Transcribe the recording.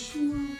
Krishna